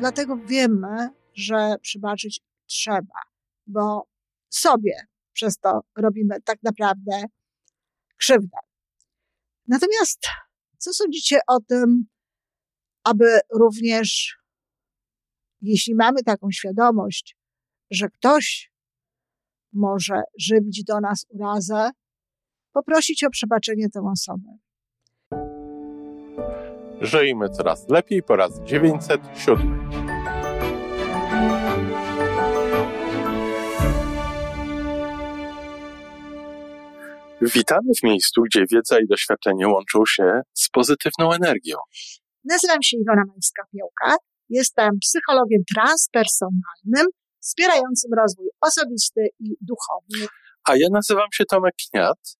dlatego wiemy, że przebaczyć trzeba, bo sobie przez to robimy tak naprawdę krzywdę. Natomiast co sądzicie o tym, aby również, jeśli mamy taką świadomość, że ktoś może żywić do nas urazę, poprosić o przebaczenie tę osobę. Żyjmy coraz lepiej po raz 907. Witamy w miejscu, gdzie wiedza i doświadczenie łączą się z pozytywną energią. Nazywam się Iwona Majska-Piołka. Jestem psychologiem transpersonalnym, wspierającym rozwój osobisty i duchowy. A ja nazywam się Tomek Kniat.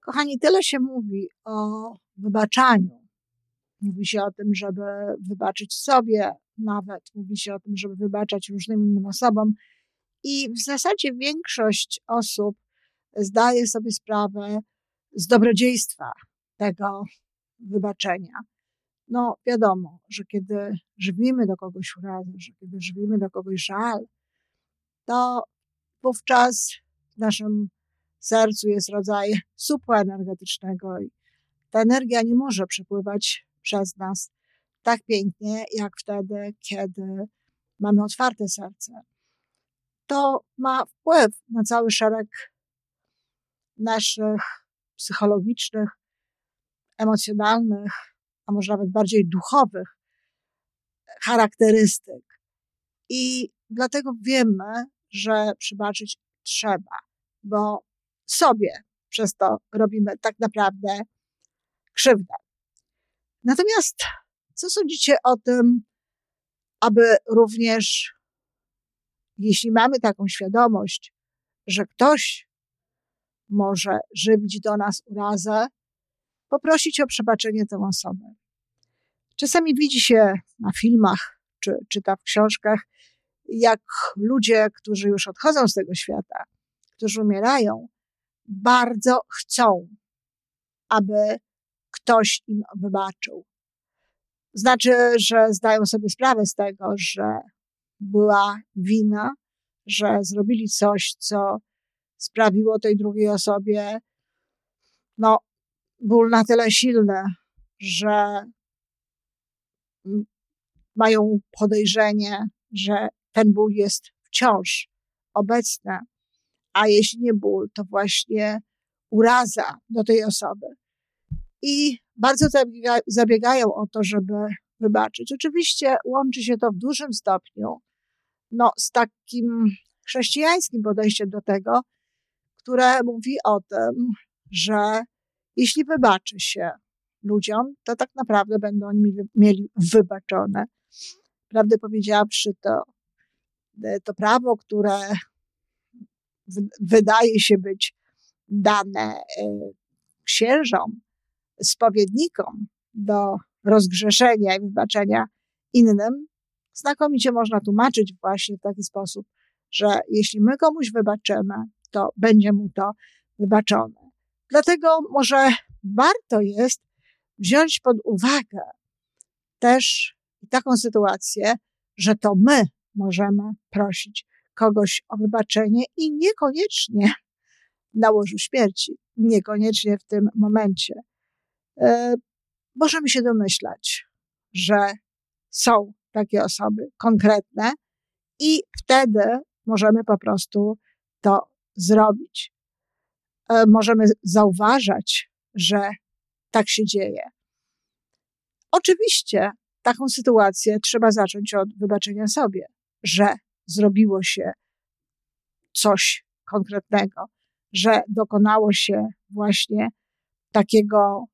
Kochani, tyle się mówi o wybaczaniu. Mówi się o tym, żeby wybaczyć sobie, nawet mówi się o tym, żeby wybaczać różnym innym osobom. I w zasadzie większość osób zdaje sobie sprawę z dobrodziejstwa tego wybaczenia. No, wiadomo, że kiedy żywimy do kogoś urazę, że kiedy żywimy do kogoś żal, to wówczas w naszym sercu jest rodzaj supu energetycznego i ta energia nie może przepływać przez nas tak pięknie, jak wtedy, kiedy mamy otwarte serce. To ma wpływ na cały szereg naszych psychologicznych, emocjonalnych, a może nawet bardziej duchowych charakterystyk. I dlatego wiemy, że przebaczyć trzeba, bo sobie przez to robimy tak naprawdę krzywdę. Natomiast co sądzicie o tym, aby również, jeśli mamy taką świadomość, że ktoś może żywić do nas urazę, poprosić o przebaczenie tę osobę. Czasami widzi się na filmach czy czyta w książkach, jak ludzie, którzy już odchodzą z tego świata, którzy umierają, bardzo chcą, aby ktoś im wybaczył. Znaczy, że zdają sobie sprawę z tego, że była wina, że zrobili coś, co sprawiło tej drugiej osobie, no, ból na tyle silny, że mają podejrzenie, że ten ból jest wciąż obecny, a jeśli nie ból, to właśnie uraza do tej osoby. I bardzo zabiegają o to, żeby wybaczyć. Oczywiście łączy się to w dużym stopniu no, z takim chrześcijańskim podejściem do tego, które mówi o tym, że jeśli wybaczy się ludziom, to tak naprawdę będą oni mieli wybaczone. Prawdę powiedziawszy, to, to prawo, które wydaje się być dane e, księżom, spowiednikom do rozgrzeszenia i wybaczenia innym, znakomicie można tłumaczyć właśnie w taki sposób, że jeśli my komuś wybaczymy, to będzie mu to wybaczone. Dlatego może warto jest wziąć pod uwagę też taką sytuację, że to my możemy prosić kogoś o wybaczenie i niekoniecznie na łożu śmierci, niekoniecznie w tym momencie. E, możemy się domyślać, że są takie osoby konkretne i wtedy możemy po prostu to zrobić. E, możemy zauważać, że tak się dzieje. Oczywiście taką sytuację trzeba zacząć od wybaczenia sobie, że zrobiło się coś konkretnego, że dokonało się właśnie takiego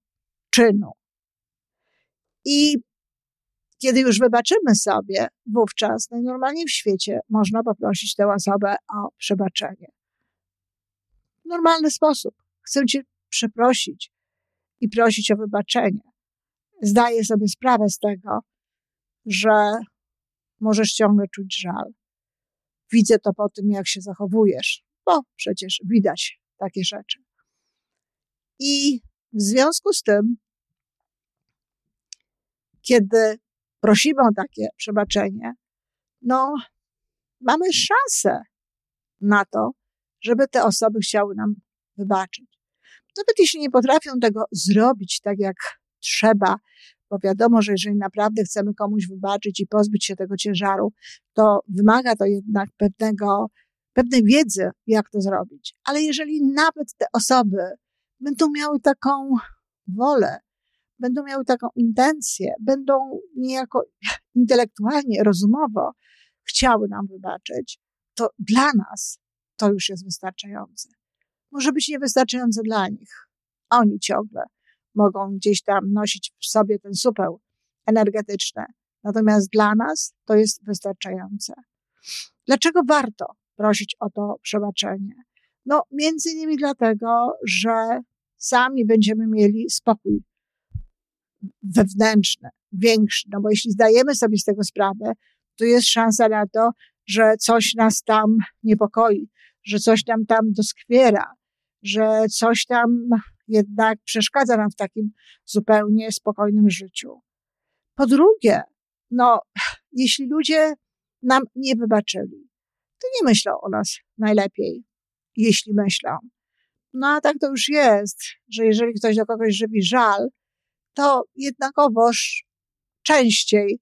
czynu. I kiedy już wybaczymy sobie, wówczas najnormalniej w świecie można poprosić tę osobę o przebaczenie. W normalny sposób. Chcę Cię przeprosić i prosić o wybaczenie. Zdaję sobie sprawę z tego, że możesz ciągle czuć żal. Widzę to po tym, jak się zachowujesz, bo przecież widać takie rzeczy. I w związku z tym, kiedy prosimy o takie przebaczenie, no, mamy szansę na to, żeby te osoby chciały nam wybaczyć. Nawet jeśli nie potrafią tego zrobić tak, jak trzeba, bo wiadomo, że jeżeli naprawdę chcemy komuś wybaczyć i pozbyć się tego ciężaru, to wymaga to jednak pewnego, pewnej wiedzy, jak to zrobić. Ale jeżeli nawet te osoby będą miały taką wolę, będą miały taką intencję, będą niejako intelektualnie, rozumowo chciały nam wybaczyć, to dla nas to już jest wystarczające. Może być niewystarczające dla nich. Oni ciągle mogą gdzieś tam nosić w sobie ten supeł energetyczny. Natomiast dla nas to jest wystarczające. Dlaczego warto prosić o to przebaczenie? No, między innymi dlatego, że sami będziemy mieli spokój wewnętrzny, większy. No bo jeśli zdajemy sobie z tego sprawę, to jest szansa na to, że coś nas tam niepokoi, że coś nam tam doskwiera, że coś tam jednak przeszkadza nam w takim zupełnie spokojnym życiu. Po drugie, no, jeśli ludzie nam nie wybaczyli, to nie myślą o nas najlepiej, jeśli myślą. No a tak to już jest, że jeżeli ktoś do kogoś żywi żal, to jednakowoż częściej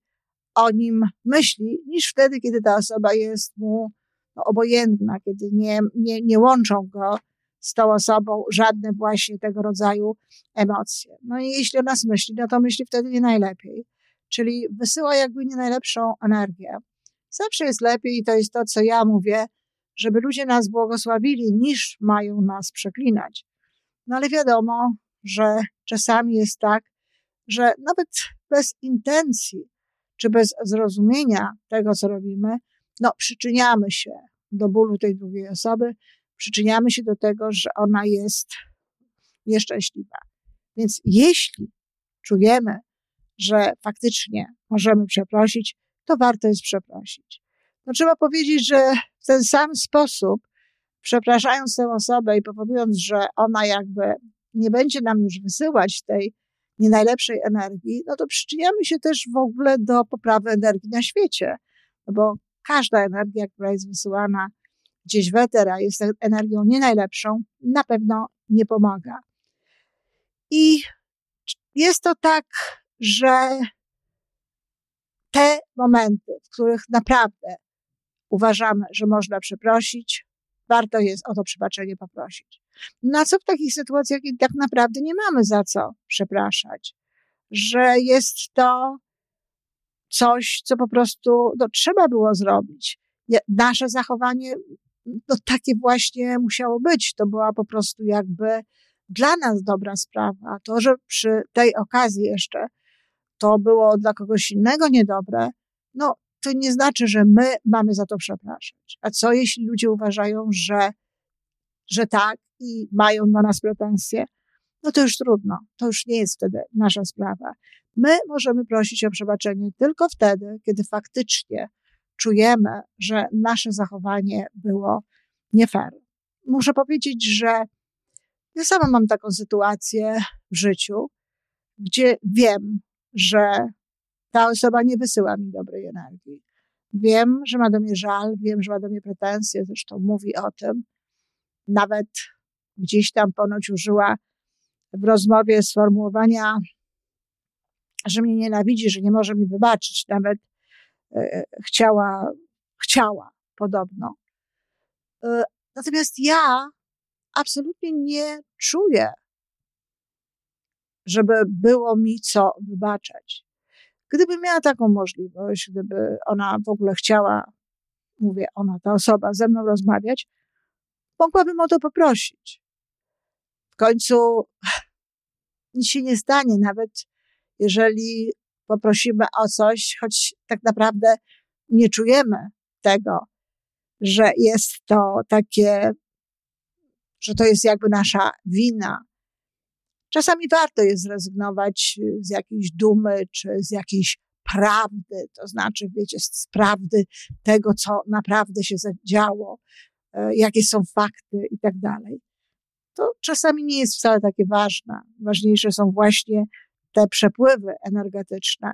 o nim myśli, niż wtedy, kiedy ta osoba jest mu no, obojętna, kiedy nie, nie, nie łączą go z tą osobą żadne właśnie tego rodzaju emocje. No i jeśli o nas myśli, no to myśli wtedy nie najlepiej. Czyli wysyła jakby nie najlepszą energię. Zawsze jest lepiej i to jest to, co ja mówię, żeby ludzie nas błogosławili, niż mają nas przeklinać. No ale wiadomo, że czasami jest tak, że nawet bez intencji, czy bez zrozumienia tego, co robimy, no przyczyniamy się do bólu tej drugiej osoby, przyczyniamy się do tego, że ona jest nieszczęśliwa. Więc jeśli czujemy, że faktycznie możemy przeprosić, to warto jest przeprosić. No trzeba powiedzieć, że w ten sam sposób, przepraszając tę osobę i powodując, że ona jakby nie będzie nam już wysyłać tej nie najlepszej energii, no to przyczyniamy się też w ogóle do poprawy energii na świecie. No bo każda energia, która jest wysyłana gdzieś w eter, a jest energią nie najlepszą, na pewno nie pomaga. I jest to tak, że te momenty, w których naprawdę uważamy, że można przeprosić, warto jest o to przebaczenie poprosić. Na co w takich sytuacjach tak naprawdę nie mamy za co przepraszać? Że jest to coś, co po prostu no, trzeba było zrobić. Nasze zachowanie no, takie właśnie musiało być. To była po prostu jakby dla nas dobra sprawa. To, że przy tej okazji jeszcze to było dla kogoś innego niedobre, no to nie znaczy, że my mamy za to przepraszać. A co jeśli ludzie uważają, że, że tak i mają do nas pretensje? No to już trudno. To już nie jest wtedy nasza sprawa. My możemy prosić o przebaczenie tylko wtedy, kiedy faktycznie czujemy, że nasze zachowanie było nie fair. Muszę powiedzieć, że ja sama mam taką sytuację w życiu, gdzie wiem, że ta osoba nie wysyła mi dobrej energii. Wiem, że ma do mnie żal, wiem, że ma do mnie pretensje, zresztą mówi o tym. Nawet gdzieś tam ponoć użyła w rozmowie sformułowania, że mnie nienawidzi, że nie może mi wybaczyć. Nawet chciała, chciała podobno. E, natomiast ja absolutnie nie czuję, żeby było mi co wybaczać. Gdyby miała taką możliwość, gdyby ona w ogóle chciała, mówię ona, ta osoba ze mną rozmawiać, mogłabym o to poprosić. W końcu nic się nie stanie, nawet jeżeli poprosimy o coś, choć tak naprawdę nie czujemy tego, że jest to takie, że to jest jakby nasza wina. Czasami warto jest zrezygnować z jakiejś dumy czy z jakiejś prawdy, to znaczy, wiecie, z prawdy tego, co naprawdę się zadziało, e, jakie są fakty i tak dalej. To czasami nie jest wcale takie ważne. Ważniejsze są właśnie te przepływy energetyczne.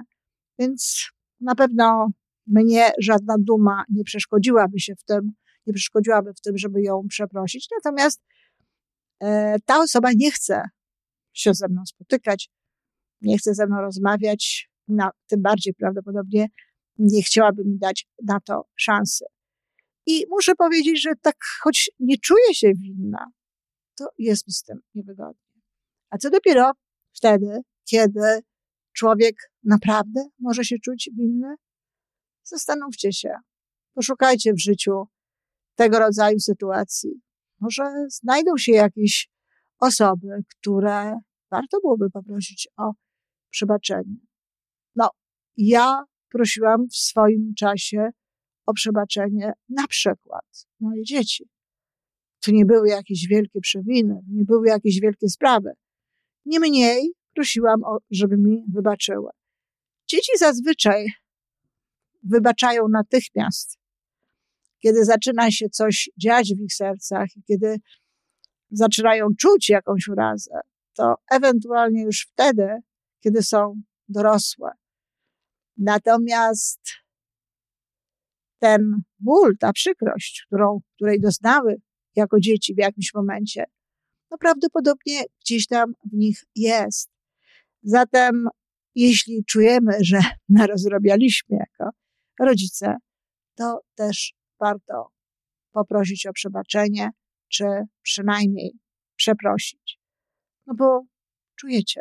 Więc na pewno mnie żadna duma nie przeszkodziłaby się w tym, nie przeszkodziłaby w tym, żeby ją przeprosić. Natomiast e, ta osoba nie chce się ze mną spotykać, nie chce ze mną rozmawiać, na, tym bardziej prawdopodobnie nie chciałaby mi dać na to szansy. I muszę powiedzieć, że tak, choć nie czuję się winna, to jest mi z tym niewygodnie. A co dopiero wtedy, kiedy człowiek naprawdę może się czuć winny? Zastanówcie się, poszukajcie w życiu tego rodzaju sytuacji. Może znajdą się jakieś osoby, które warto byłoby poprosić o przebaczenie. No, ja prosiłam w swoim czasie o przebaczenie na przykład moje dzieci. To nie były jakieś wielkie przewiny, nie były jakieś wielkie sprawy. Niemniej prosiłam, o, żeby mi wybaczyły. Dzieci zazwyczaj wybaczają natychmiast, kiedy zaczyna się coś dziać w ich sercach kiedy zaczynają czuć jakąś urazę, to ewentualnie już wtedy, kiedy są dorosłe. Natomiast ten ból, ta przykrość, którą, której doznały jako dzieci w jakimś momencie, no prawdopodobnie gdzieś tam w nich jest. Zatem, jeśli czujemy, że narozrobialiśmy jako rodzice, to też warto poprosić o przebaczenie, czy przynajmniej przeprosić. No bo czujecie,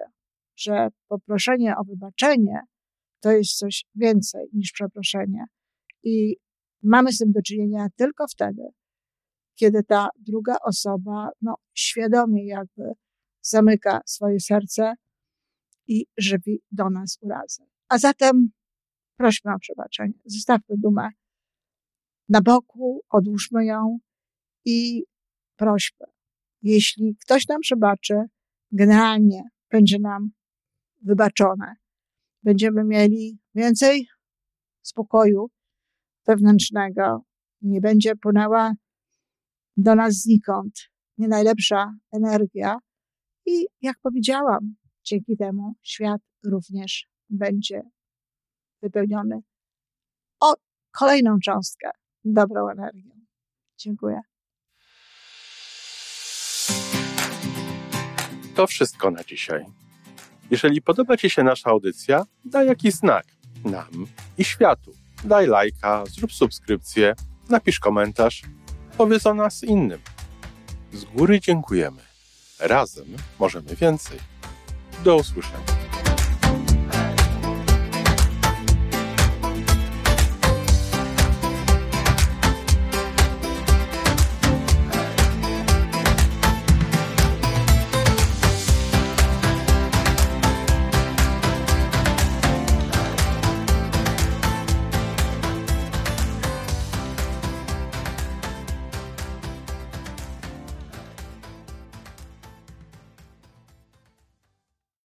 że poproszenie o wybaczenie to jest coś więcej niż przeproszenie. I mamy z tym do czynienia tylko wtedy, kiedy ta druga osoba no, świadomie jakby zamyka swoje serce i żywi do nas urazę. A zatem prośmy o przebaczenie. Zostawmy dumę na boku, odłóżmy ją i prośmy. Jeśli ktoś nam przebaczy, generalnie będzie nam wybaczone. Będziemy mieli więcej spokoju wewnętrznego. Nie będzie płynęła do nas znikąd nie najlepsza energia. I jak powiedziałam, dzięki temu świat również będzie wypełniony o kolejną cząstkę dobrą energią. Dziękuję. To wszystko na dzisiaj. Jeżeli podoba Ci się nasza audycja, daj jakiś znak nam i światu. Daj lajka, zrób subskrypcję, napisz komentarz, powiedz o nas innym. Z góry dziękujemy. Razem możemy więcej. Do usłyszenia.